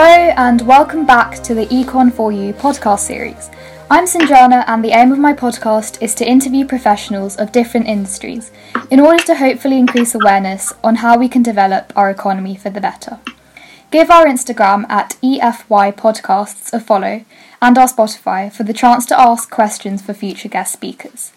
Hello, and welcome back to the Econ for You podcast series. I'm Sinjana, and the aim of my podcast is to interview professionals of different industries in order to hopefully increase awareness on how we can develop our economy for the better. Give our Instagram at EFY Podcasts a follow and our Spotify for the chance to ask questions for future guest speakers.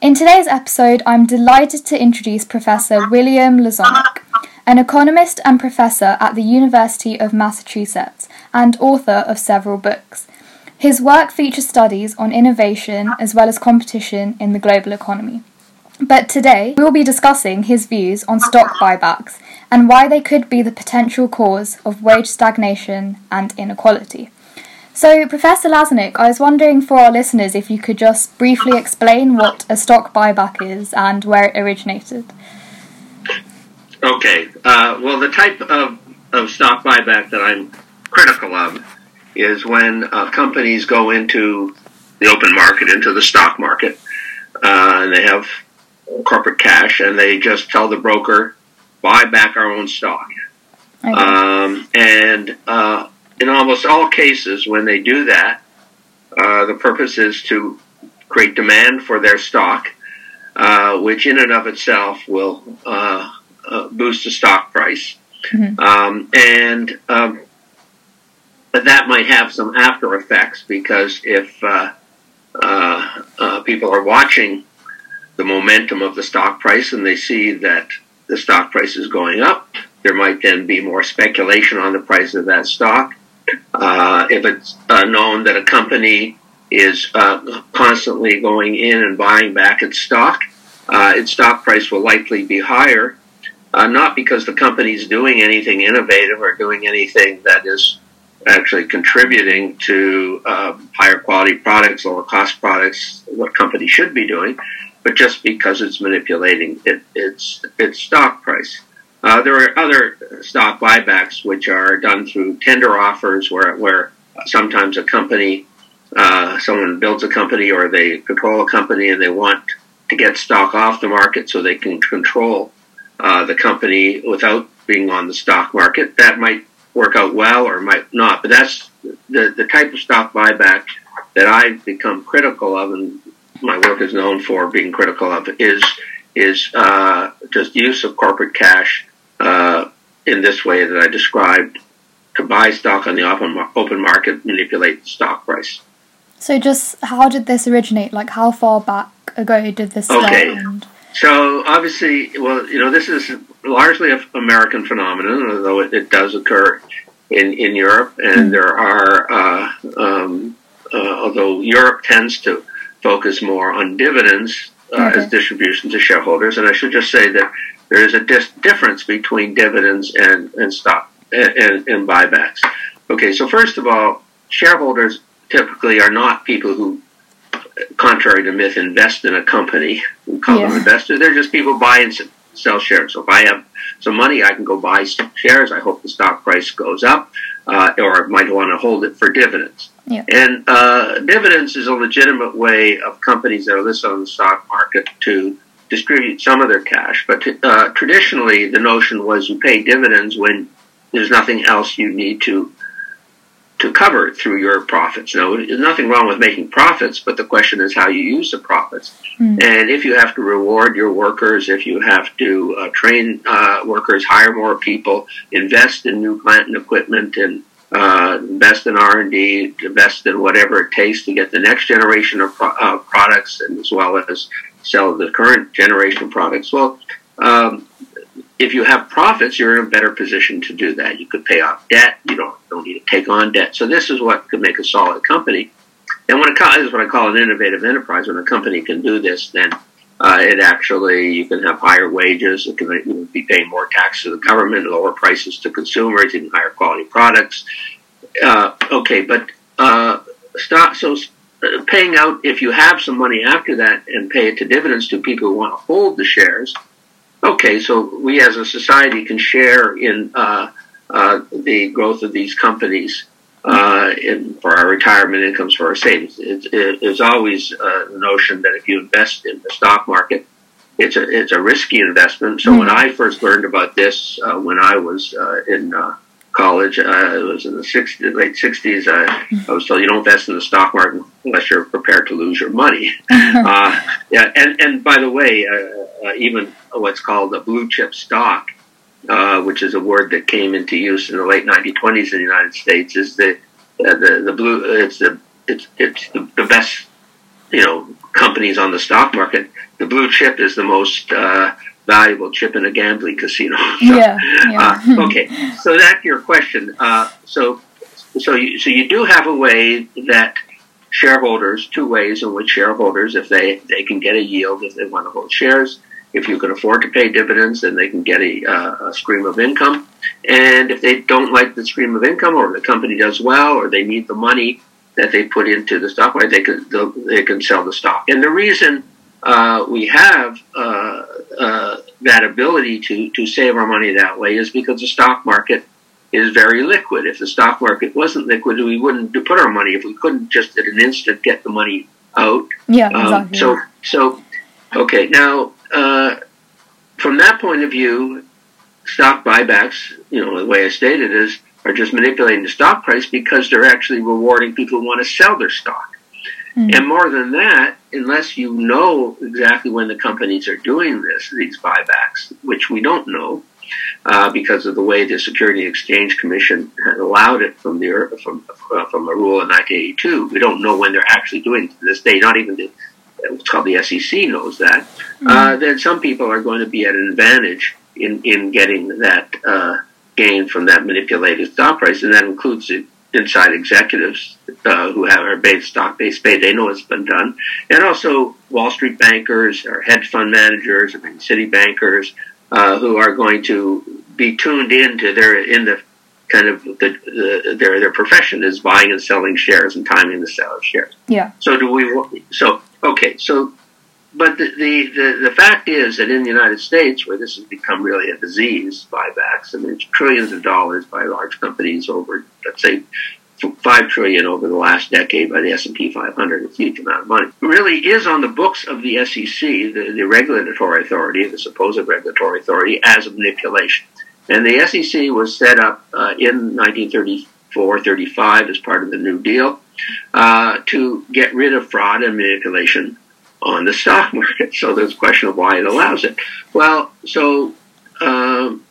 In today's episode, I'm delighted to introduce Professor William Lazonick, an economist and professor at the University of Massachusetts and author of several books. His work features studies on innovation as well as competition in the global economy. But today, we will be discussing his views on stock buybacks and why they could be the potential cause of wage stagnation and inequality. So, Professor Lazonick, I was wondering for our listeners if you could just briefly explain what a stock buyback is and where it originated. Okay. Uh, well, the type of, of stock buyback that I'm critical of is when uh, companies go into the open market, into the stock market, uh, and they have corporate cash, and they just tell the broker, buy back our own stock. Okay. Um, and uh, in almost all cases, when they do that, uh, the purpose is to create demand for their stock, uh, which in and of itself will uh, boost the stock price. Mm-hmm. Um, and um, but that might have some after effects because if uh, uh, uh, people are watching the momentum of the stock price and they see that the stock price is going up, there might then be more speculation on the price of that stock. Uh, if it's uh, known that a company is uh, constantly going in and buying back its stock, its stock price will likely be higher. Not because the company is doing anything innovative or doing anything that is actually contributing to uh, higher quality products, lower cost products, what companies should be doing, but just because it's manipulating it, its its stock price. Uh, there are other stock buybacks which are done through tender offers, where where sometimes a company, uh, someone builds a company or they control a company and they want to get stock off the market so they can control uh, the company without being on the stock market. That might work out well or might not. But that's the, the type of stock buyback that I've become critical of, and my work is known for being critical of, is is uh, just use of corporate cash uh, in this way that I described to buy stock on the open open market, manipulate the stock price. So, just how did this originate? Like, how far back ago did this start? So obviously, well, you know, this is largely an American phenomenon, although it, it does occur in, in Europe, and there are, uh, um, uh, although Europe tends to focus more on dividends uh, okay. as distribution to shareholders, and I should just say that there is a dis- difference between dividends and, and stock and, and buybacks. Okay, so first of all, shareholders typically are not people who contrary to myth, invest in a company. We call yeah. them investors. They're just people buy and sell shares. So if I have some money, I can go buy shares. I hope the stock price goes up, uh, or I might want to hold it for dividends. Yeah. And uh, dividends is a legitimate way of companies that are listed on the stock market to distribute some of their cash. But uh, traditionally, the notion was you pay dividends when there's nothing else you need to to cover through your profits. Now, there's nothing wrong with making profits, but the question is how you use the profits. Mm. And if you have to reward your workers, if you have to uh, train uh, workers, hire more people, invest in new plant and equipment, and uh, invest in R and D, invest in whatever it takes to get the next generation of pro- uh, products, and as well as sell the current generation of products. Well, um, if you have profits, you're in a better position to do that. You could pay off debt. You don't don't need to take on debt. So this is what could make a solid company. And when it, this is what I call an innovative enterprise. When a company can do this, then uh, it actually you can have higher wages. It can you be paying more tax to the government, lower prices to consumers, even higher quality products. Uh, okay, but uh, stock so uh, paying out if you have some money after that and pay it to dividends to people who want to hold the shares Okay, so we as a society can share in uh, uh, the growth of these companies uh, in, for our retirement incomes, for our savings. It's, it's always uh, the notion that if you invest in the stock market, it's a it's a risky investment. So when I first learned about this, uh, when I was uh, in college. Uh, it was in the 60s, late 60s. I was told you don't invest in the stock market unless you're prepared to lose your money. uh, yeah, and, and by the way, even what's called a blue chip stock, uh, which is a word that came into use in the late 1920s in the United States, is the uh, the, the blue. It's the it's it's the, the best you know companies on the stock market. The blue chip is the most uh, valuable chip in a gambling casino. So, yeah. yeah. Uh, okay, so that's your question. Uh, so, so you, so you do have a way that shareholders, two ways in which shareholders, if they they can get a yield if they want to hold shares, if you can afford to pay dividends, then they can get a, uh, a stream of income. And if they don't like the stream of income, or the company does well, or they need the money that they put into the stock market, they can they can sell the stock. And the reason uh, we have uh, uh, that ability to, to save our money that way is because the stock market is very liquid. If the stock market wasn't liquid, we wouldn't put our money. If we couldn't just at an instant get the money out. Yeah, um, exactly. so, so, okay. Now, uh, from that point of view, stock buybacks, you know, the way I stated is, are just manipulating the stock price because they're actually rewarding people who want to sell their stock. Mm-hmm. And more than that, unless you know exactly when the companies are doing this, these buybacks, which we don't know, uh, because of the way the Security Exchange Commission had allowed it from the from uh, from a rule in 1982. We don't know when they're actually doing it to this day. Not even the what's called the SEC knows that. Mm-hmm. Uh, then some people are going to be at an advantage in in getting that uh, gain from that manipulated stock price, and that includes the inside executives uh, who have our base stock based pay. They know it's been done, and also Wall Street bankers or hedge fund managers or city bankers uh, who are going to be tuned into their in the kind of the, the, their their profession is buying and selling shares and timing the sale of shares. Yeah. So do we? So okay. So but the, the, the, the, fact is that in the United States, where this has become really a disease, buybacks, I mean, it's trillions of dollars by large companies over, let's say, five trillion over the last decade by the S&P 500, a huge amount of money. Really is on the books of the SEC, the, the regulatory authority, the supposed regulatory authority, as a manipulation. And the SEC was set up uh, in 1934, 35 as part of the New Deal uh, to get rid of fraud and manipulation on the stock market. So there's a question of why it allows it. Well, so um,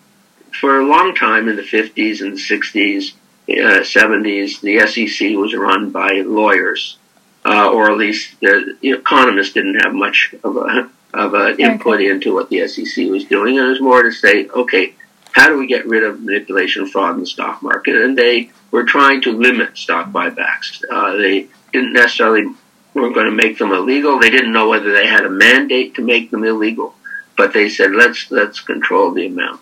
for a long time in the 50s and 60s, uh, 70s, the SEC was run by lawyers, uh, or at least the economists didn't have much of a of an input okay. into what the SEC was doing, and it was more to say, okay, how do we get rid of manipulation, fraud in the stock market? And they were trying to limit stock buybacks. Uh, they didn't necessarily weren't going to make them illegal. They didn't know whether they had a mandate to make them illegal, but they said let's let's control the amount.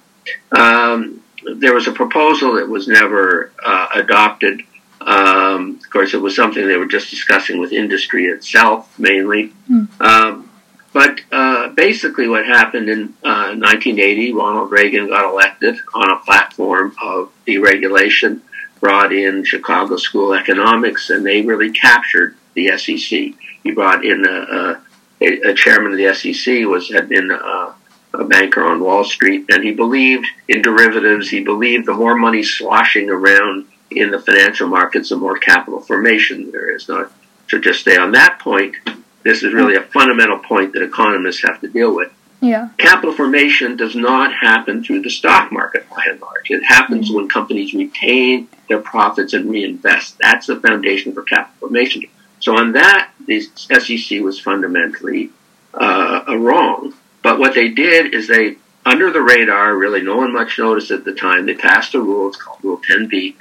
Um, there was a proposal that was never uh, adopted. Um, of course, it was something they were just discussing with industry itself mainly. Mm. Um, but uh, basically, what happened in uh, 1980, Ronald Reagan got elected on a platform of deregulation, brought in Chicago School economics, and they really captured the SEC. He brought in a, a, a chairman of the SEC was had been a, a banker on Wall Street, and he believed in derivatives. He believed the more money sloshing around in the financial markets, the more capital formation there is. Not to just stay on that point. This is really a fundamental point that economists have to deal with. Yeah. Capital formation does not happen through the stock market by and large. It happens mm-hmm. when companies retain their profits and reinvest. That's the foundation for capital formation. So on that, the SEC was fundamentally uh, wrong. But what they did is they, under the radar, really no one much noticed at the time, they passed a rule, it's called Rule 10b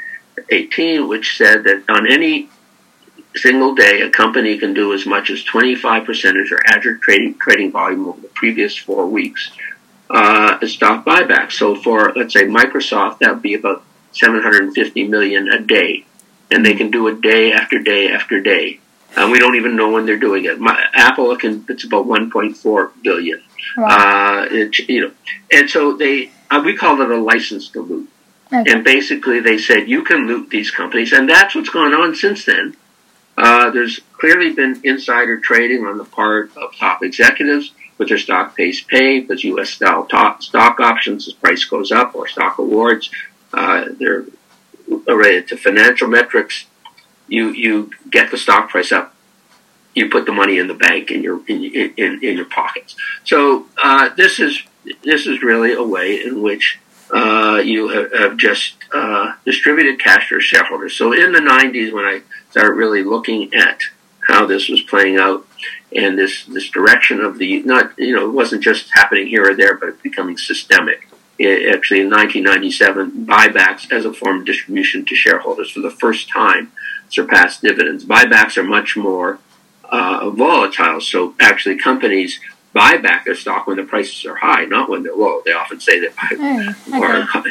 18, which said that on any single day, a company can do as much as 25% of their average trading, trading volume over the previous four weeks uh, as stock buyback. So for, let's say, Microsoft, that would be about 750 million a day. And they can do it day after day after day and we don't even know when they're doing it. My, Apple can it's about 1.4 billion. Wow. Uh, it, you know, and so they uh, we call it a license to loot. Okay. And basically, they said you can loot these companies, and that's what's gone on since then. Uh, there's clearly been insider trading on the part of top executives with their stock based pay, because U.S. style top stock options, as price goes up, or stock awards. Uh, they're related to financial metrics. You you get the stock price up. You put the money in the bank in your in in, in your pockets. So uh, this is this is really a way in which uh, you have, have just uh, distributed cash to shareholders. So in the 90s, when I started really looking at how this was playing out and this, this direction of the, not, you know, it wasn't just happening here or there, but becoming systemic. It, actually, in 1997, buybacks as a form of distribution to shareholders for the first time surpassed dividends. Buybacks are much more uh, volatile. So actually, companies buy back their stock when the prices are high, not when they're low. They often say that. Okay.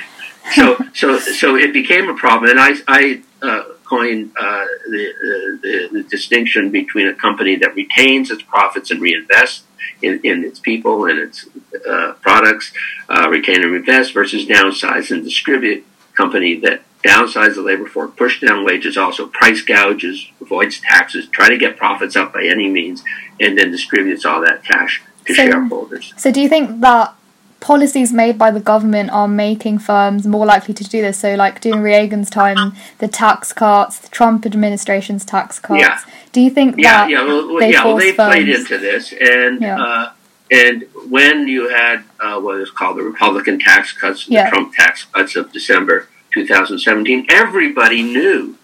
so so so it became a problem, and I I uh, coined uh, the, the, the distinction between a company that retains its profits and reinvests in, in its people and its uh, products, uh, retain and reinvest versus downsize and distribute company that downsize the labor force, push down wages, also price gouges, avoids taxes, try to get profits up by any means, and then distributes all that cash to so, shareholders. So, do you think that policies made by the government are making firms more likely to do this? So, like during Reagan's time, the tax cuts, the Trump administration's tax cuts. Yeah. Do you think yeah, that yeah, well, they yeah, well, they firms... played into this, and yeah. uh, and when you had uh, what is called the Republican tax cuts, the yeah. Trump tax cuts of December 2017, everybody knew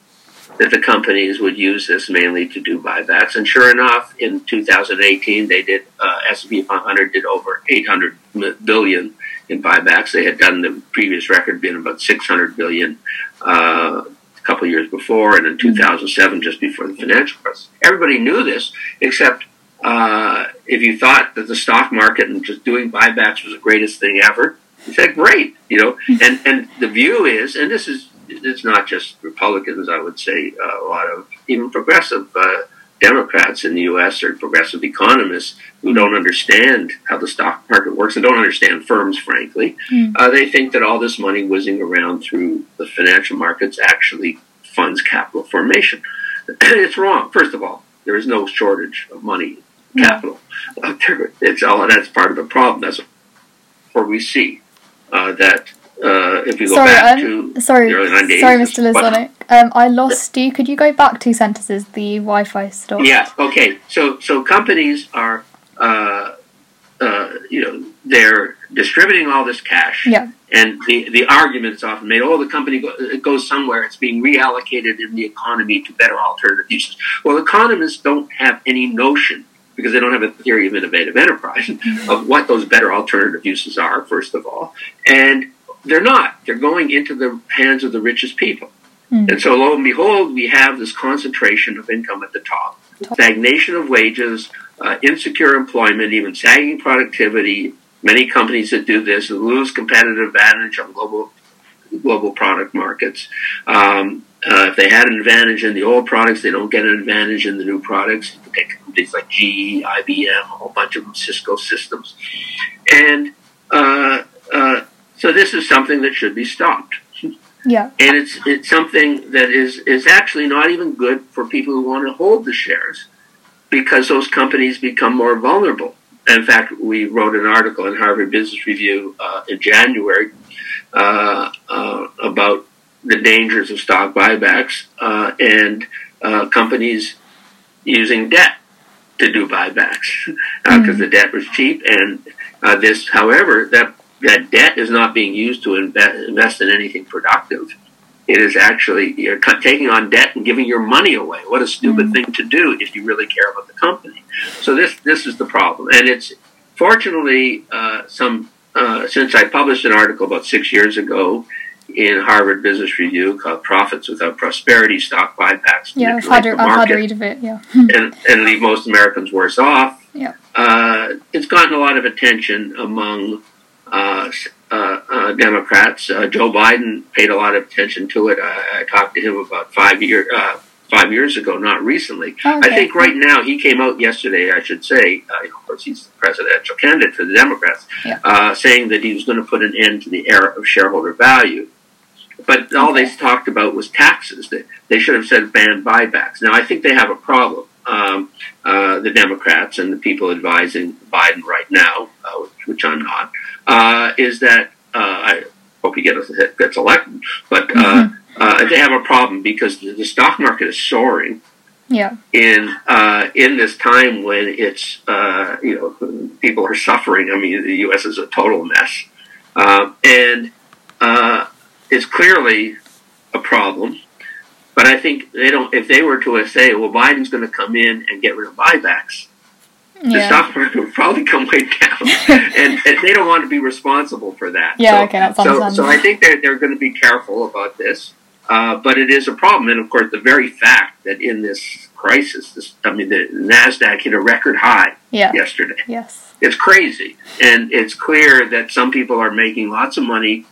that the companies would use this mainly to do buybacks. And sure enough, in 2018, they did, uh, S&P 500 did over 800 billion in buybacks. They had done the previous record being about 600 billion uh, a couple years before, and in 2007, just before the financial crisis. Everybody knew this, except uh, if you thought that the stock market and just doing buybacks was the greatest thing ever, you said, great, you know. And and the view is, and this is it's not just Republicans. I would say uh, a lot of even progressive uh, Democrats in the U.S. or progressive economists who don't understand how the stock market works and don't understand firms, frankly. Mm. Uh, they think that all this money whizzing around through the financial markets actually funds capital formation. it's wrong. First of all, there is no shortage of money, capital. it's all that's part of the problem. That's what we see uh, that uh, if you go sorry, back um, to sorry, days, sorry, Mr. Lazonick. Um, I lost you. Could you go back two sentences? The Wi-Fi stopped. Yeah. Okay. So so companies are, uh, uh, you know, they're distributing all this cash. Yeah. And the, the argument is often made, oh, the company go, it goes somewhere, it's being reallocated in the economy to better alternative uses. Well, economists don't have any notion because they don't have a theory of innovative enterprise mm-hmm. of what those better alternative uses are, first of all. And they're not. They're going into the hands of the richest people. Mm-hmm. And so, lo and behold, we have this concentration of income at the top, stagnation of wages, uh, insecure employment, even sagging productivity. Many companies that do this lose competitive advantage on global global product markets. Um, uh, if they had an advantage in the old products, they don't get an advantage in the new products. Take companies like GE, IBM, a whole bunch of them, Cisco systems. And uh, uh, so this is something that should be stopped. Yeah. And it's it's something that is, is actually not even good for people who want to hold the shares because those companies become more vulnerable. In fact, we wrote an article in Harvard Business Review uh, in January uh, uh, about the dangers of stock buybacks uh, and uh, companies using debt to do buybacks because mm. the debt was cheap. And uh, this, however, that that debt is not being used to invest, invest in anything productive. It is actually you're taking on debt and giving your money away. What a stupid mm. thing to do if you really care about the company. So this this is the problem, and it's fortunately uh, some uh, since I published an article about six years ago in Harvard Business Review called "Profits Without Prosperity: Stock Buybacks." Yeah, I've had, I've had read of it. Yeah, and, and leave most Americans worse off. Yeah, uh, it's gotten a lot of attention among uh, uh, uh Democrats. Uh, Joe Biden paid a lot of attention to it. I, I talked to him about five years uh, five years ago, not recently. Oh, okay. I think right now he came out yesterday. I should say, uh, of course, he's the presidential candidate for the Democrats, yeah. uh, saying that he was going to put an end to the era of shareholder value. But all okay. they talked about was taxes. They, they should have said ban buybacks. Now I think they have a problem. Um, uh, the Democrats and the people advising Biden right now, uh, which I'm not, uh, is that uh, I hope he gets, gets elected, but uh, mm-hmm uh, they have a problem because the, the stock market is soaring. Yeah. In uh, in this time when it's uh, you know people are suffering. I mean, the U.S. is a total mess, uh, and uh, it's clearly a problem. But I think they don't. If they were to say, "Well, Biden's going to come in and get rid of buybacks," the stock market would probably come way down, and, and they don't want to be responsible for that. Yeah, so, okay, that's so, understandable. so I think they're they're going to be careful about this, uh, but it is a problem. And of course, the very fact that in this crisis, this I mean, the Nasdaq hit a record high Yeah. yesterday. Yes. It's crazy, and it's clear that some people are making lots of money.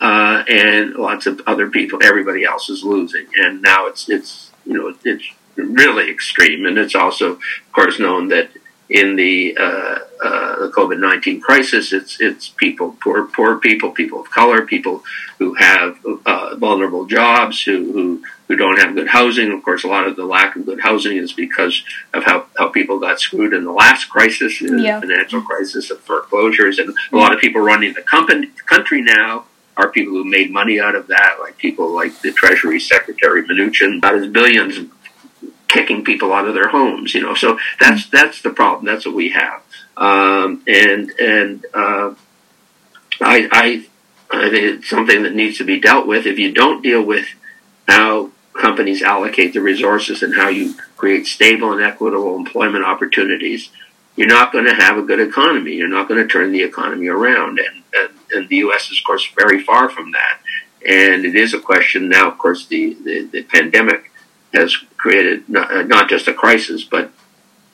Uh, and lots of other people, everybody else is losing, and now it's it's you know it's really extreme, and it's also, of course, known that in the uh, uh, the COVID nineteen crisis, it's it's people poor poor people, people of color, people who have uh, vulnerable jobs, who, who who don't have good housing. Of course, a lot of the lack of good housing is because of how, how people got screwed in the last crisis, the Yeah. financial crisis of foreclosures, and a lot of people running the company country now are people who made money out of that, like people like the Treasury Secretary Mnuchin, got his billions kicking people out of their homes, you know. So that's that's the problem. That's what we have, um, and and uh, I, I I think it's something that needs to be dealt with. If you don't deal with how companies allocate the resources and how you create stable and equitable employment opportunities, you're not going to have a good economy. You're not going to turn the economy around, and, and and the U.S. is, of course, very far from that. And it is a question now. Of course, the the, the pandemic has created not, uh, not just a crisis, but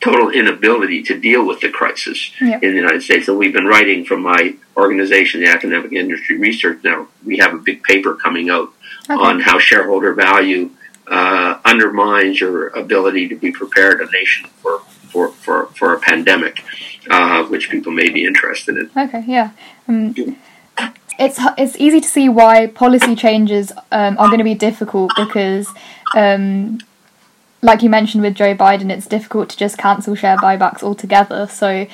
total inability to deal with the crisis Yeah. in the United States. And we've been writing from my organization, the Academic Industry Research. Now we have a big paper coming out Okay. on how shareholder value uh, undermines your ability to be prepared a nation for for, for, for a pandemic, uh, which people may be interested in. Okay, yeah. Um, it's it's easy to see why policy changes um, are going to be difficult because, um, like you mentioned with Joe Biden, it's difficult to just cancel share buybacks altogether. So,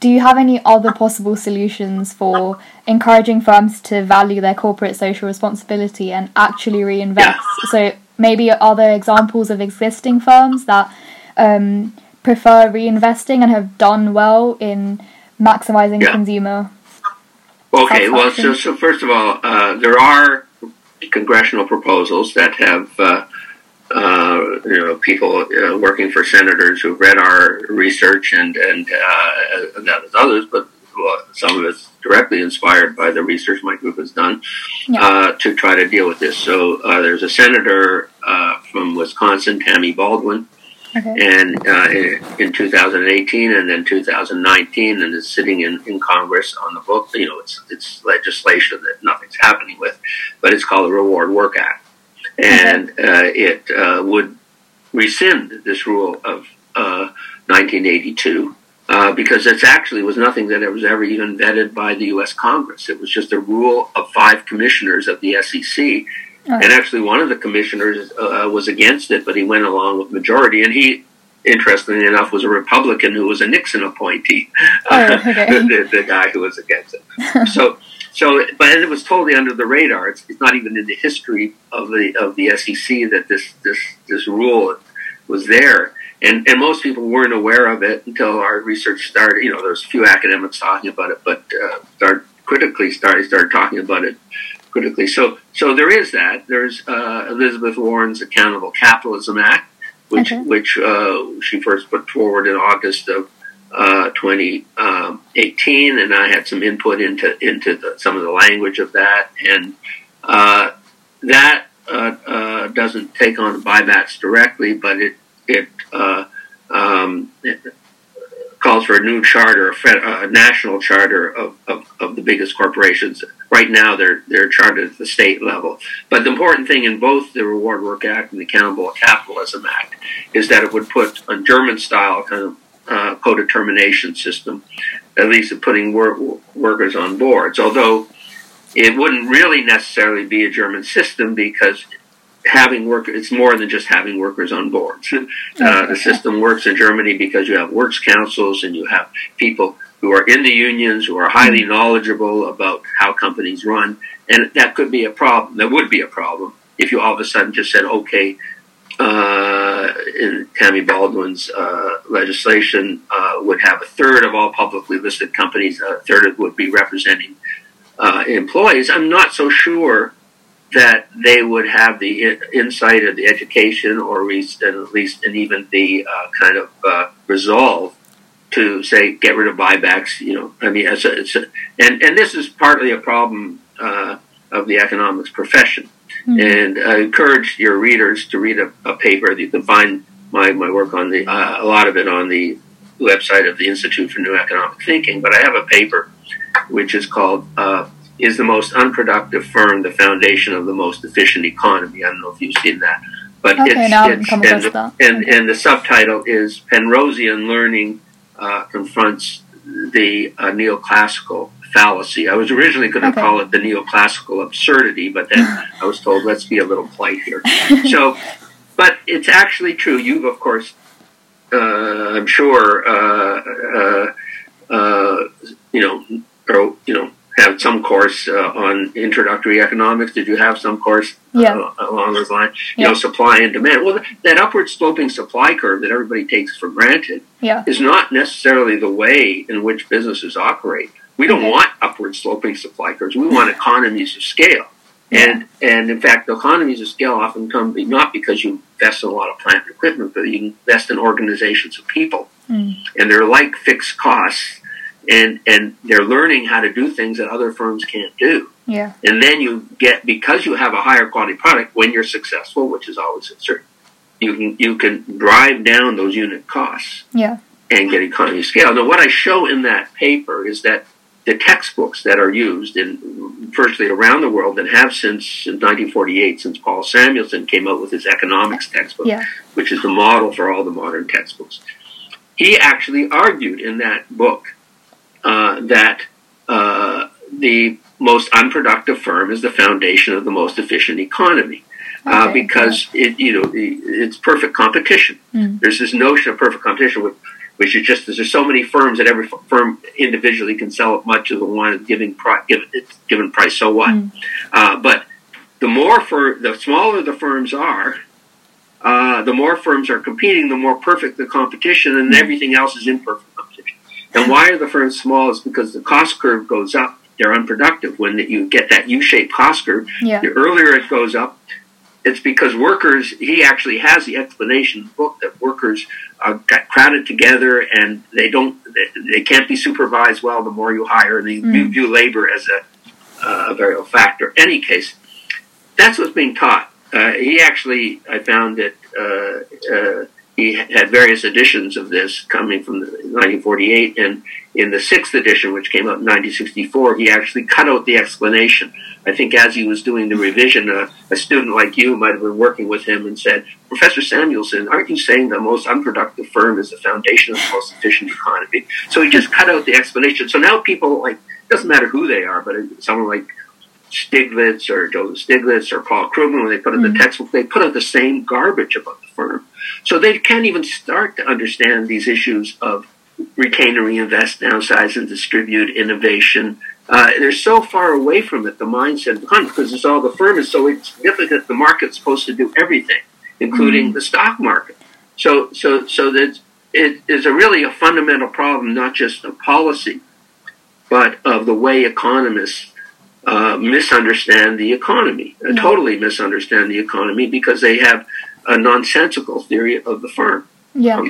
do you have any other possible solutions for encouraging firms to value their corporate social responsibility and actually reinvest? So, maybe are there examples of existing firms that um, prefer reinvesting and have done well in maximizing Yeah. consumer Okay, well, so, so first of all, uh, there are congressional proposals that have, uh, uh, you know, people uh, working for senators who've read our research and and uh, not as others, but well, some of it's directly inspired by the research my group has done Yeah. uh, to try to deal with this. So uh, there's a senator uh, from Wisconsin, Tammy Baldwin, Okay. and uh, in, in 2018 and then 2019, and is sitting in, in Congress on the book. You know, it's it's legislation that nothing's happening with, but it's called the Reward Work Act, and uh, it uh, would rescind this rule of uh, 1982. Uh, because it's actually was nothing that it was ever even vetted by the U.S. Congress. It was just a rule of five commissioners of the SEC, and actually, one of the commissioners uh, was against it, but he went along with majority. And he, interestingly enough, was a Republican who was a Nixon appointee. Oh, okay. the, the guy who was against it. so, so, but it was totally under the radar. It's, it's not even in the history of the of the SEC that this this this rule was there. And, and most people weren't aware of it until our research started. You know, there was a few academics talking about it, but uh, start critically started started talking about it critically. So, so there is that. There's uh, Elizabeth Warren's Accountable Capitalism Act, which Okay. which uh, she first put forward in August of uh, 2018, and I had some input into into the, some of the language of that, and uh, that uh, uh, doesn't take on buybacks directly, but it it, uh, um, it calls for a new charter, a, national charter of, of, of the biggest corporations. Right now, they're they're chartered at the state level. But the important thing in both the Reward Work Act and the Accountable Capitalism Act is that it would put a German-style kind of uh, co-determination system, at least of putting work, workers on boards. Although it wouldn't really necessarily be a German system because having work it's more than just having workers on boards. Uh, the system works in Germany because you have works councils and you have people who are in the unions who are highly knowledgeable about how companies run, and that could be a problem. That would be a problem if you all of a sudden just said, okay, uh, in Tammy Baldwin's uh, legislation, uh, would have a third of all publicly listed companies, a third would be representing uh, employees. I'm not so sure that they would have the insight or the education or at least and even the uh, kind of uh, resolve to say get rid of buybacks. You know, I mean, it's a, it's a, and and this is partly a problem uh, of the economics profession. Mm-hmm. And I encourage your readers to read a, a, paper. You can find my, my work on the uh, a lot of it on the website of the Institute for New Economic Thinking. But I have a paper which is called uh, "Is the Most Unproductive Firm the Foundation of the Most Efficient Economy?" I don't know if you've seen that, but okay, it's, now it's and, the, and, and, the subtitle is Penrosian Learning uh, confronts the uh, neoclassical fallacy. I was originally going to okay. call it the neoclassical absurdity, but then I was told let's be a little polite here. so, but it's actually true. You've of course, uh, I'm sure, uh, uh, uh, you know, or, you know, have some course uh, on introductory economics. Did you have some course yeah. uh, along those lines? You know, supply and demand. Well, that upward sloping supply curve that everybody takes for granted yeah. is not necessarily the way in which businesses operate. We don't okay. want upward sloping supply curves. We want economies of scale. And and in fact, economies of scale often come not because you invest in a lot of plant and equipment, but you invest in organizations of people, mm. and they're like fixed costs and and they're learning how to do things that other firms can't do. Yeah. And then you get because you have a higher quality product when you're successful, which is always certain, you can you can drive down those unit costs. Yeah. And get economy of scale. Now, what I show in that paper is that the textbooks that are used in virtually around the world and have since, since 1948, since Paul Samuelson came out with his economics textbook, yeah. which is the model for all the modern textbooks. He actually argued in that book uh, that uh, the most unproductive firm is the foundation of the most efficient economy. Uh, okay, because it, you know, it's perfect competition. Mm. There's this notion of perfect competition, which, which is just there's so many firms that every firm individually can sell at much of the one giving price, given, given price. So what? Mm. Uh, but the more for the smaller the firms are, uh, the more firms are competing, the more perfect the competition, and mm. everything else is imperfect. And why are the firms small? Is because the cost curve goes up. They're unproductive when you get that U-shaped cost curve. Yeah. The earlier it goes up, it's because workers. He actually has the explanation in the book that workers uh, got crowded together and they don't. They, they, can't be supervised well. The more you hire, and they mm. view labor as a, uh, a variable factor. Any case, that's what's being taught. Uh, he actually, I found that uh, uh, he had various editions of this coming from 1948, and in the sixth edition, which came out in 1964, he actually cut out the explanation. I think as he was doing the revision, uh, a student like you might have been working with him and said, Professor Samuelson, aren't you saying the most unproductive firm is the foundation of the most efficient economy? So he just cut out the explanation. So now people, like, doesn't matter who they are, but someone like Stiglitz or Joseph Stiglitz or Paul Krugman, when they put in mm-hmm. the textbook, they put out the same garbage about the firm. So they can't even start to understand these issues of retain and reinvest, downsize and distribute, innovation. Uh, they're so far away from it, the mindset behind because it's all the firm is so significant. The market's supposed to do everything, including mm-hmm. the stock market. So, so, so that it is a really a fundamental problem, not just of policy, but of the way economists uh, misunderstand the economy, uh, totally misunderstand the economy because they have a nonsensical theory of the firm. Yeah,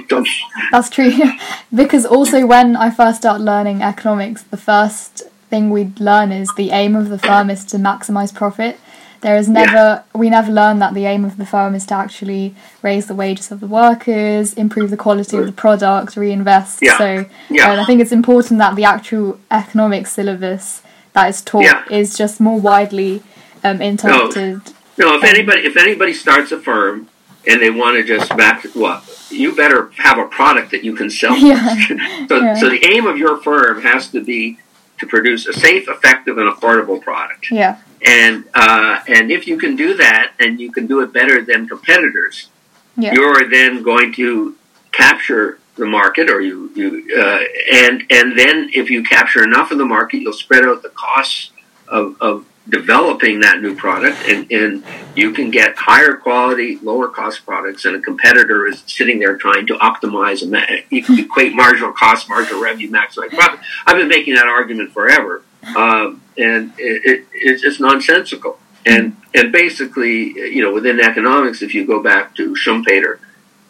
that's true. because also, when I first start learning economics, the first thing we learn is the aim of the firm is to maximize profit. There is never yeah. we never learn that the aim of the firm is to actually raise the wages of the workers, improve the quality of the product, reinvest. Yeah. So yeah. I think it's important that the actual economics syllabus that is taught yeah. is just more widely um, interpreted. No, no if um, anybody if anybody starts a firm and they want to just back what you better have a product that you can sell. Yeah. so, yeah. so the aim of your firm has to be to produce a safe, effective, and affordable product. Yeah. And uh, and if you can do that, and you can do it better than competitors, yeah. you're then going to capture the market, or you you uh, and and then if you capture enough of the market, you'll spread out the costs of, of developing that new product and, and you can get higher quality, lower cost products and a competitor is sitting there trying to optimize and equate marginal cost, marginal revenue, maximize profit. I've been making that argument forever. Um, and it, it, it's just nonsensical. And, and basically, you know, within economics, if you go back to Schumpeter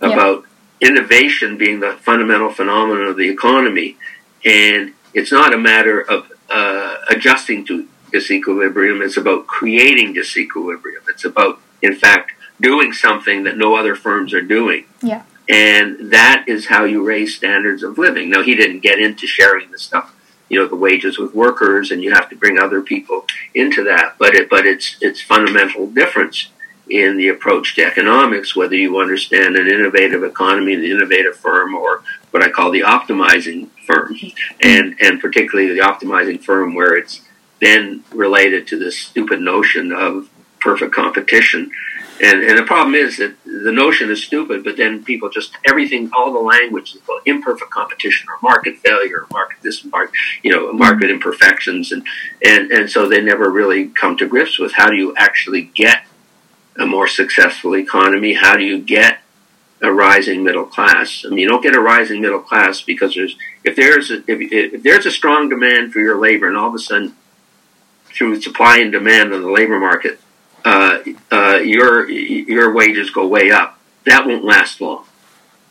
about yeah. Innovation being the fundamental phenomenon of the economy, and it's not a matter of uh, adjusting to disequilibrium. It's about creating disequilibrium. It's about, in fact, doing something that no other firms are doing. Yeah. And that is how you raise standards of living. Now, he didn't get into sharing the stuff, you know, the wages with workers, and you have to bring other people into that. But it, but it's it's fundamental difference in the approach to economics, whether you understand an innovative economy, an innovative firm, or what I call the optimizing firm, and and particularly the optimizing firm where it's then related to this stupid notion of perfect competition. And, and the problem is that the notion is stupid, but then people just everything, all the language is called imperfect competition or market failure, or market this, market, you know, market imperfections, and and and so they never really come to grips with how do you actually get a more successful economy? How do you get a rising middle class? I mean, you don't get a rising middle class because there's if there's a, if, if there's a strong demand for your labor, and all of a sudden through supply and demand on the labor market, uh, uh, your your wages go way up. That won't last long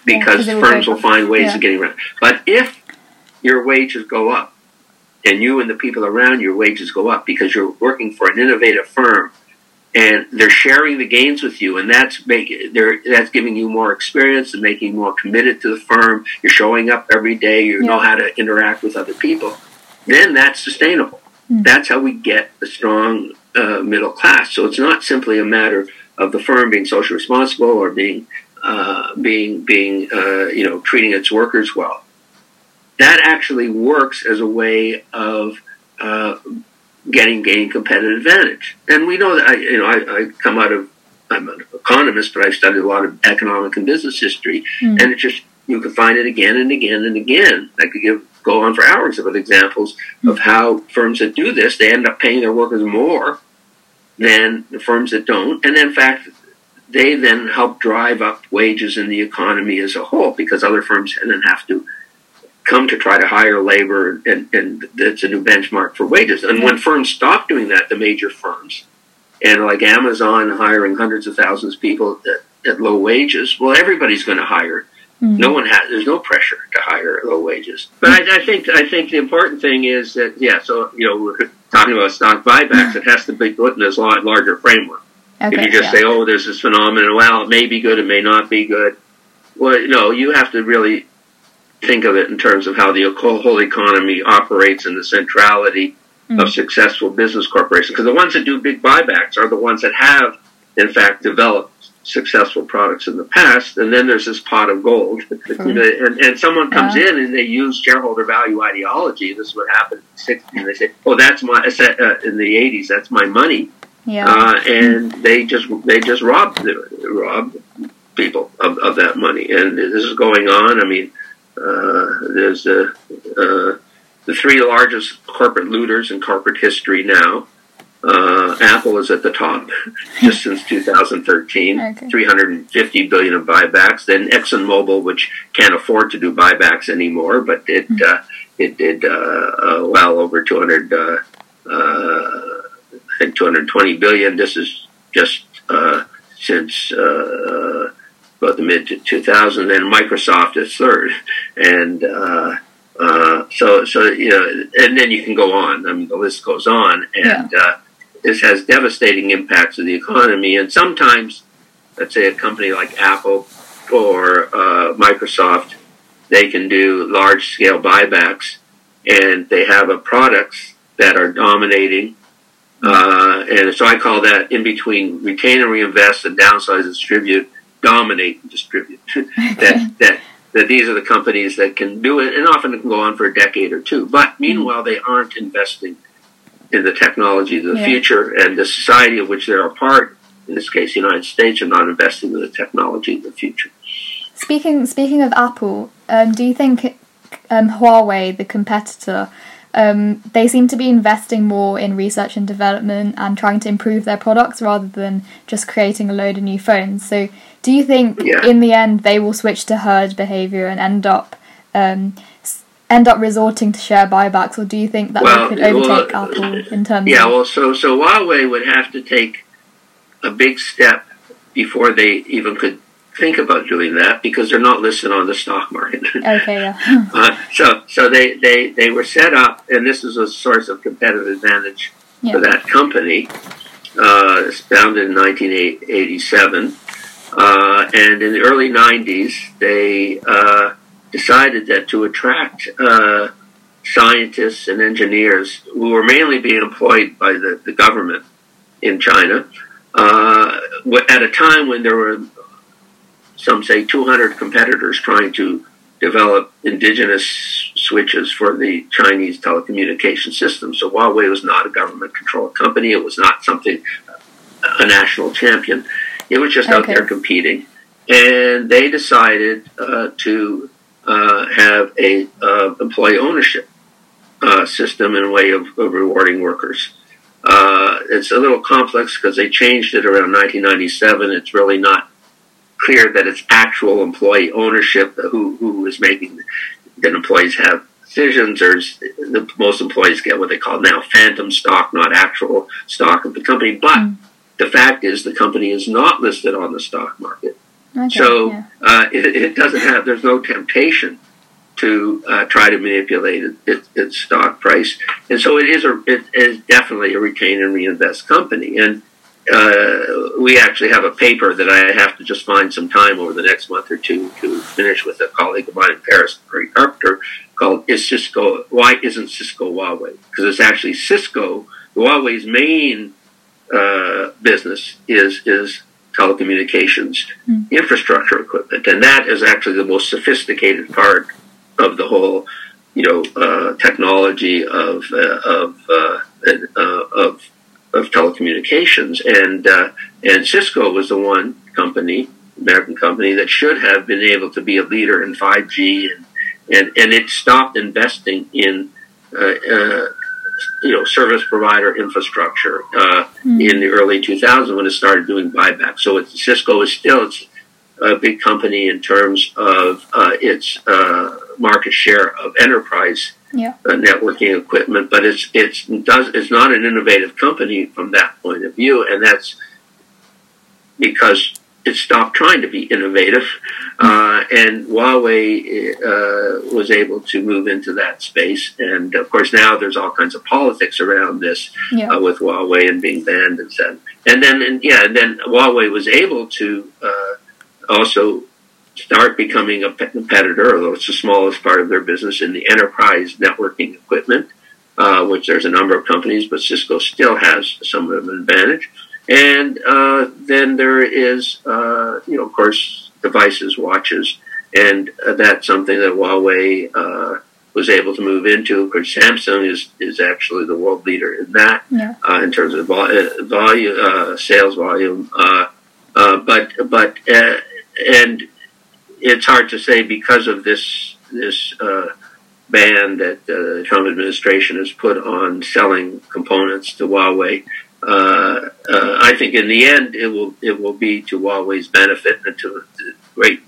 because yeah, firms will find ways yeah. of getting around. But if your wages go up, and you and the people around your wages go up because you're working for an innovative firm, and they're sharing the gains with you, and that's making that's giving you more experience and making you more committed to the firm. You're showing up every day. You yeah. know how to interact with other people. Then that's sustainable. Mm. That's how we get a strong uh, middle class. So it's not simply a matter of the firm being socially responsible or being uh, being being uh, you know treating its workers well. That actually works as a way of uh, getting gain competitive advantage. And we know that I you know I, I, come out of I'm an economist, but I've studied a lot of economic and business history, mm. and it just you can find it again and again and again. I could give go on for hours with examples of how firms that do this, they end up paying their workers more than the firms that don't. And in fact, they then help drive up wages in the economy as a whole because other firms then have to come to try to hire labor and, and it's a new benchmark for wages. And when firms stop doing that, the major firms, and like Amazon hiring hundreds of thousands of people at, at low wages, well, everybody's going to hire Mm-hmm. No one has. There's no pressure to hire low wages. But I, I, think I think the important thing is that yeah. So you know, we're talking about stock buybacks. it has to be put in this larger framework. Okay, if you just yeah. say, "Oh, there's this phenomenon," well, it may be good, it may not be good. Well, no, you have to really think of it in terms of how the whole economy operates and the centrality mm-hmm. of successful business corporations. Because the ones that do big buybacks are the ones that have, in fact, developed successful products in the past, and then there's this pot of gold. Mm-hmm. and, and someone comes uh, in and they use shareholder value ideology. This is what happened in the 60s. They say, "Oh, that's my uh, in the 80s. That's my money." Yeah. Uh, and they just they just robbed robbed people of, of that money, and this is going on. I mean, there's the uh, the three largest corporate looters in corporate history now. Uh, Apple is at the top just since 2013, okay. 350 billion of buybacks. Then ExxonMobil, which can't afford to do buybacks anymore, but it mm-hmm. uh, it did uh, uh well over 200, uh, uh, I think 220 billion. This is just since about the mid 2000s. Then Microsoft is third, and so so you know, and then you can go on. I mean, the list goes on, and. Yeah this has devastating impacts on the economy. And sometimes, let's say a company like Apple or uh, Microsoft, they can do large scale buybacks and they have a products that are dominating. Uh, and so I call that in between retain and reinvest and downsize and distribute, dominate and distribute. that, that, that these are the companies that can do it and often it can go on for a decade or two. But meanwhile, they aren't investing in the technology of the yeah. future and the society of which they're a part, in this case, the United States, are not investing in the technology of the future. Speaking speaking of Apple, um, do you think um, Huawei, the competitor, um, they seem to be investing more in research and development and trying to improve their products rather than just creating a load of new phones. So, do you think Yeah. in the end they will switch to herd behavior and end up um, end up resorting to share buybacks, or do you think that Well, they could overtake well, Apple in terms Yeah, of well, so so Huawei would have to take a big step before they even could think about doing that because they're not listed on the stock market. okay, yeah, uh, so so they, they, they were set up, and this is a source of competitive advantage Yeah. for that company. Uh, it's founded in 1987, uh, and in the early 90s, they uh, decided that to attract uh, scientists and engineers who were mainly being employed by the, the government in China uh, at a time when there were some say 200 competitors trying to develop indigenous switches for the Chinese telecommunication system. So Huawei was not a government controlled company. It was not something, a national champion. It was just out there competing. And they decided uh, to uh, have a uh, employee ownership uh, system and a way of, of rewarding workers. Uh, it's a little complex because they changed it around 1997. It's really not clear that it's actual employee ownership who who is making that employees have decisions. There's the most employees get what they call now phantom stock, not actual stock of the company. But Mm. The fact is, the company is not listed on the stock market. okay, So yeah. uh, it, it doesn't have. There's no temptation to uh, try to manipulate it, it, its stock price, and so it is a. It is definitely a retain and reinvest company, and uh, we actually have a paper that I have to just find some time over the next month or two to finish with a colleague of mine in Paris, Greg Carpenter, called "Is Cisco? Why isn't Cisco Huawei?" Because it's actually Cisco. Huawei's main uh, business is is telecommunications Hmm. infrastructure equipment, and that is actually the most sophisticated part of the whole, you know, uh, technology of uh, of uh, uh, of of telecommunications, and uh, and Cisco was the one company, American company, that should have been able to be a leader in 5G, and and, and it stopped investing in. You know, service provider infrastructure uh, Mm. in the early 2000s when it started doing buybacks. So it's, Cisco is still it's a big company in terms of uh, its uh, market share of enterprise Yeah. uh, networking equipment, but it's it's does it's not an innovative company from that point of view, and that's because it stopped trying to be innovative, uh, and Huawei uh, was able to move into that space. And of course, now there's all kinds of politics around this Yeah. uh, with Huawei and being banned and said. And then, and yeah, and then Huawei was able to uh, also start becoming a competitor, although it's the smallest part of their business in the enterprise networking equipment, uh, which there's a number of companies, but Cisco still has some of an advantage. And uh, then there is, uh, you know, of course, devices, watches, and uh, that's something that Huawei uh, was able to move into. Of course, Samsung is, is actually the world leader in that Yeah. uh, in terms of vol- uh, volume, uh, sales volume. Uh, uh, but but uh, and it's hard to say because of this this uh, ban that the Trump administration has put on selling components to Huawei. Uh, uh, I think in the end it will it will be to Huawei's benefit and to the great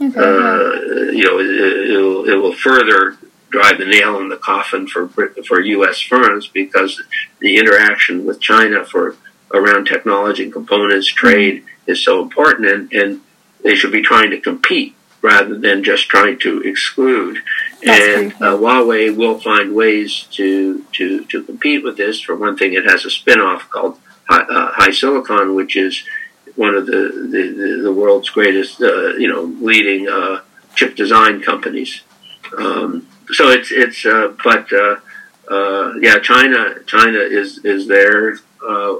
Okay. uh, you know, it, it, will, it will further drive the nail in the coffin for for U.S. firms because the interaction with China for around technology and components trade is so important, and, and they should be trying to compete rather than just trying to exclude. That's and uh, Huawei will find ways to, to, to compete with this. For one thing, it has a spin-off called Hi, uh, HiSilicon, which is one of the, the, the, world's greatest, uh, you know, leading uh, chip design companies. Um, so it's it's uh, but uh, uh, yeah, China China is is there. Uh,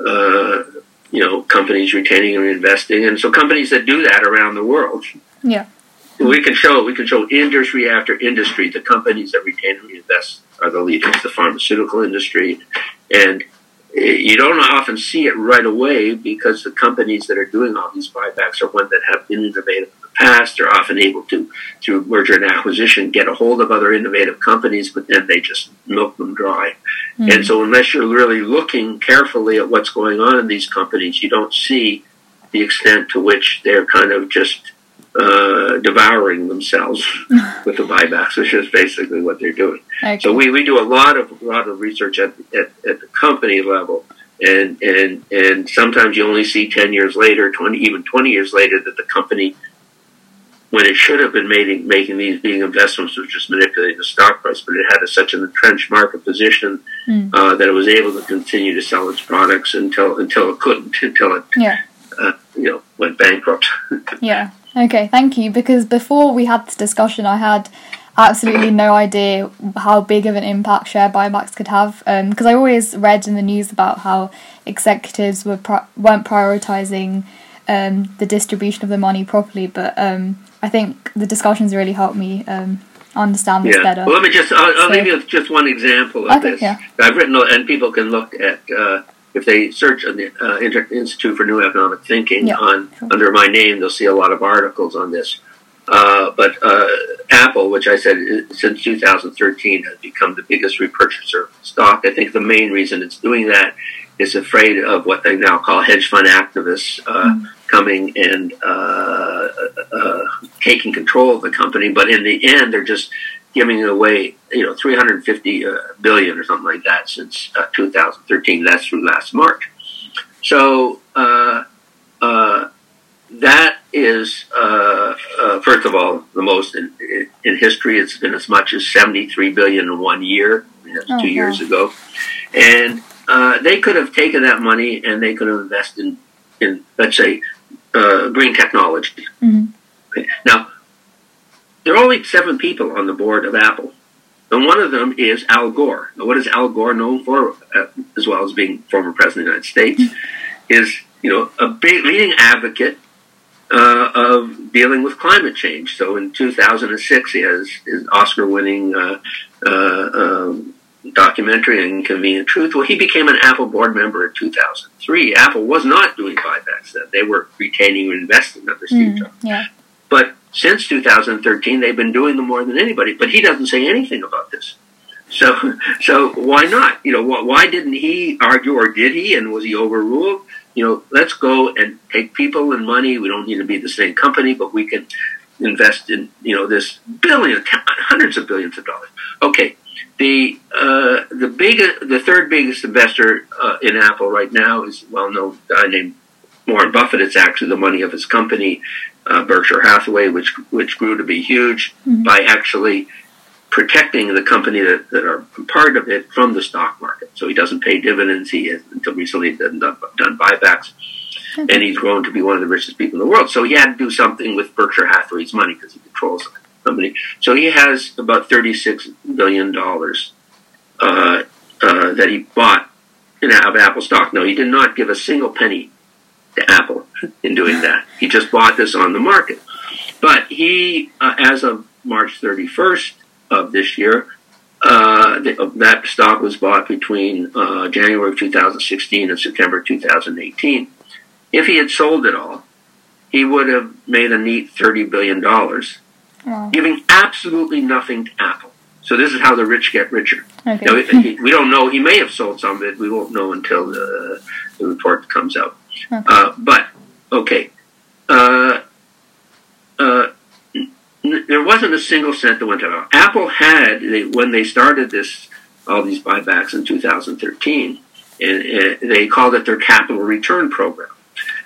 uh, you know, companies retaining and investing, and so companies that do that around the world. Yeah. We can show we can show industry after industry the companies that retain and reinvest are the leaders. The pharmaceutical industry, and you don't often see it right away because the companies that are doing all these buybacks are ones that have been innovative in the past. They're often able to, through merger and acquisition, get a hold of other innovative companies, but then they just milk them dry. Mm. And so, unless you're really looking carefully at what's going on in these companies, you don't see the extent to which they're kind of just uh, devouring themselves with the buybacks, which is basically what they're doing. Okay. So we, we do a lot of a lot of research at, at, at the company level, and and and sometimes you only see ten years later, twenty even twenty years later, that the company, when it should have been making making these being investments, was just manipulating the stock price, but it had a, such an entrenched market position mm. uh, that it was able to continue to sell its products until until it couldn't, until it yeah. uh, you know went bankrupt. yeah. Okay, thank you. Because before we had this discussion, I had absolutely no idea how big of an impact share buybacks could have. Because um, I always read in the news about how executives were pri- weren't prioritizing um, the distribution of the money properly. But um, I think the discussions really helped me um, understand this yeah. better. Well, let me just I'll, I'll so, give you just one example of okay, this. Yeah. I've written and people can look at. Uh, if they search on the uh, Institute for New Economic Thinking on sure. under my name, they'll see a lot of articles on this. Uh, but uh, Apple, which I said since 2013 has become the biggest repurchaser of stock. I think the main reason it's doing that is afraid of what they now call hedge fund activists uh, mm. coming and uh, uh, taking control of the company. But in the end, they're just giving away, you know, 350 uh, billion or something like that since uh, 2013. That's through last March. So uh, uh that is, uh, uh, first of all, the most in, in, history. It's been as much as 73 billion in one year. I mean, that's oh, two years ago, and they could have taken that money and they could have invested in, in let's say, green technology. Mm-hmm. Now there are only seven people on the board of Apple. And one of them is Al Gore. Now, what is Al Gore known for, uh, as well as being former president of the United States? is you know a big leading advocate uh, of dealing with climate change. So in 2006, he has his Oscar-winning uh, uh, um, documentary "Inconvenient Truth." Well, he became an Apple board member in 2003. Apple was not doing buybacks then; they were retaining and investing under Steve mm, Jobs. Yeah. But since 2013, they've been doing them more than anybody. But he doesn't say anything about this. So, so why not? You know, why didn't he argue, or did he? And was he overruled? You know, let's go and take people and money. We don't need to be the same company, but we can invest in you know this billion, hundreds of billions of dollars. Okay, the uh, the big, the third biggest investor uh, in Apple right now is well known guy named Warren Buffett. It's actually the money of his company, uh, Berkshire Hathaway, which which grew to be huge mm-hmm. by actually protecting the company that, that are part of it from the stock market. So he doesn't pay dividends. He has until recently done, done buybacks, okay. and he's grown to be one of the richest people in the world. So he had to do something with Berkshire Hathaway's money because he controls the company. So he has about thirty six billion dollars uh, uh, that he bought in of Apple stock. No, he did not give a single penny to Apple in doing that. He just bought this on the market. But he, uh, as of March 31st of this year, uh, that stock was bought between uh, January of 2016 and September 2018. If he had sold it all, he would have made a neat $30 billion, wow. giving absolutely nothing to Apple. So this is how the rich get richer. Okay. Now, we don't know. He may have sold some of it. We won't know until the, the report comes out. Uh, but okay, uh, uh, n- there wasn't a single cent that went to Apple. Apple had they, when they started this all these buybacks in 2013, and, and they called it their capital return program.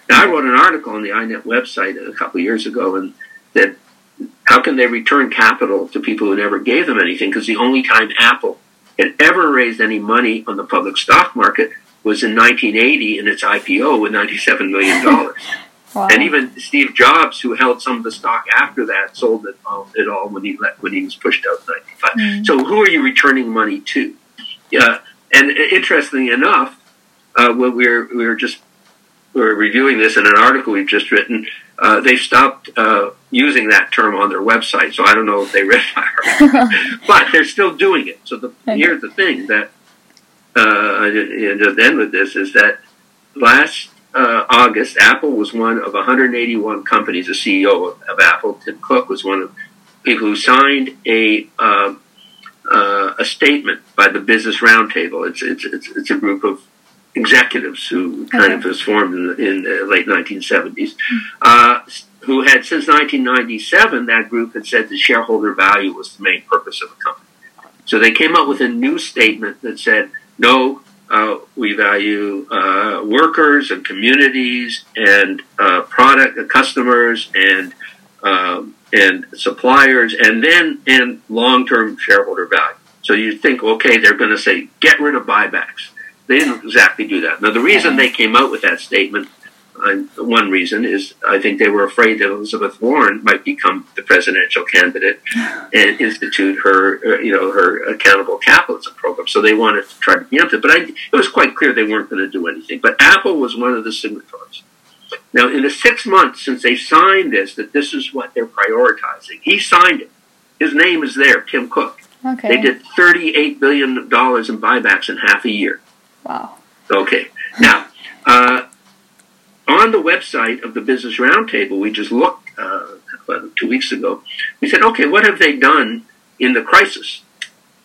Now, I wrote an article on the INET website a couple of years ago, and that how can they return capital to people who never gave them anything? Because the only time Apple had ever raised any money on the public stock market was in 1980 in its IPO with 97 million dollars. wow. And even Steve Jobs, who held some of the stock after that, sold it all, it all when he let, when he was pushed out in 95. Mm. So who are you returning money to? Yeah, and interestingly enough, uh, when we were we were just we were reviewing this in an article we've just written, uh, they've stopped uh, using that term on their website. So I don't know if they read my article, but they're still doing it. So the, here's the thing that uh, and just end with this, is that last uh, August, Apple was one of 181 companies. The CEO of, of Apple, Tim Cook, was one of people who signed a uh, uh, a statement by the Business Roundtable. It's, it's it's it's a group of executives who kind Okay. of was formed in the, in the late 1970s, uh, who had since 1997 that group had said that shareholder value was the main purpose of the company. So they came up with a new statement that said, no, uh, we value uh, workers and communities and uh, product uh, customers and um, and suppliers, and then and long term shareholder value. So you think, okay, they're going to say get rid of buybacks. They didn't exactly do that. Now the reason they came out with that statement, uh, one reason is I think they were afraid that Elizabeth Warren might become the presidential candidate and institute her, uh, you know, her accountable capitalism program. So they wanted to try to preempt it. But I, it was quite clear they weren't going to do anything. But Apple was one of the signatories. Now, in the six months since they signed this, that this is what they're prioritizing. He signed it. His name is there, Tim Cook. Okay. They did $38 billion in buybacks in half a year. Wow. Okay. Now, uh, on the website of the Business Roundtable, we just looked uh, two weeks ago. We said, okay, what have they done in the crisis?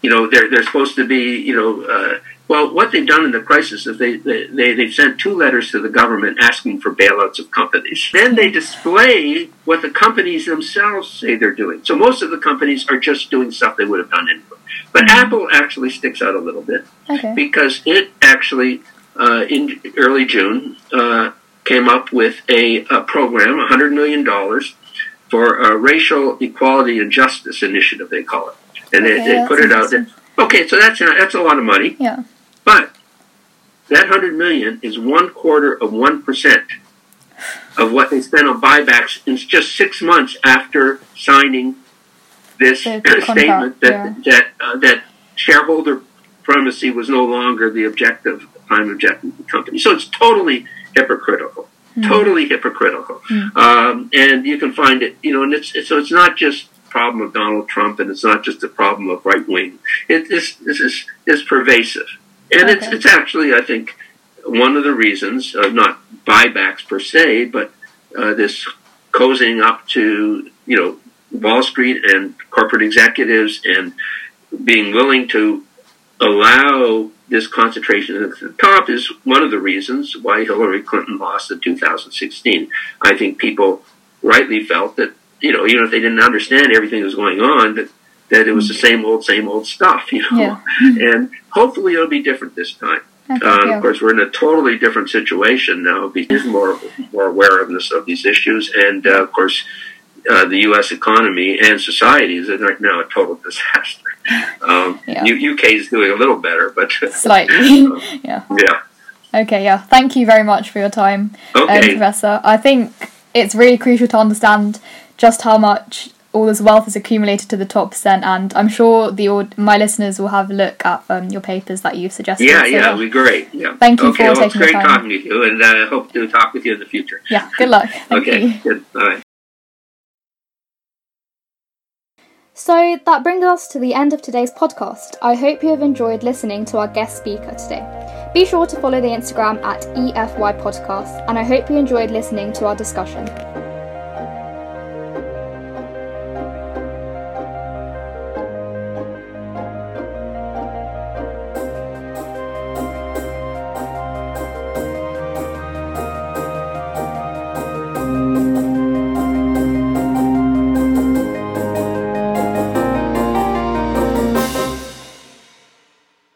You know, they're they're supposed to be, you know, uh, well, what they've done in the crisis is they, they, they, they've sent two letters to the government asking for bailouts of companies. Then they display what the companies themselves say they're doing. So most of the companies are just doing stuff they would have done anyway. But Apple actually sticks out a little bit Okay. because it actually uh, in early June uh, came up with a, a program, $100 million for a racial equality and justice initiative, they call it. And they, Okay, they that's put it out there. Okay, so that's, that's a lot of money, Yeah. but that 100 million is one quarter of 1% of what they spent on buybacks in just six months after signing this statement contract, that that uh, that shareholder primacy was no longer the objective, prime objective of the company. So it's totally hypocritical, totally hypocritical. Um, and you can find it, you know, and it's, it's so it's not just problem of Donald Trump, and it's not just a problem of right wing. It this this is is pervasive, and it's it's actually I think one of the reasons, uh, not buybacks per se, but uh, this cozying up to you know Wall Street and corporate executives and being willing to allow this concentration at the top is one of the reasons why Hillary Clinton lost in 2016. I think people rightly felt that you know even if they didn't understand everything that was going on that that it was the same old same old stuff you know Yeah. and hopefully it'll be different this time uh. Of course, we're in a totally different situation now because more more awareness of these issues, and uh, of course, uh, the U.S. economy and society is right now a total disaster. Um, Yeah. U- UK is doing a little better, but Slightly. yeah. yeah. Okay. Yeah. Thank you very much for your time, um, Okay. Professor. I think it's really crucial to understand just how much all this wealth is accumulated to the top percent, and I'm sure the my listeners will have a look at um, your papers that you've suggested. Yeah, So, yeah, it'd be great. Yeah. Thank you okay, for well, it's taking the great time. talking with you, and I uh, hope to talk with you in the future. yeah. Good luck. Thank okay, you. good. All So that brings us to the end of today's podcast. I hope you have enjoyed listening to our guest speaker today. Be sure to follow the Instagram at EFY Podcast, and I hope you enjoyed listening to our discussion.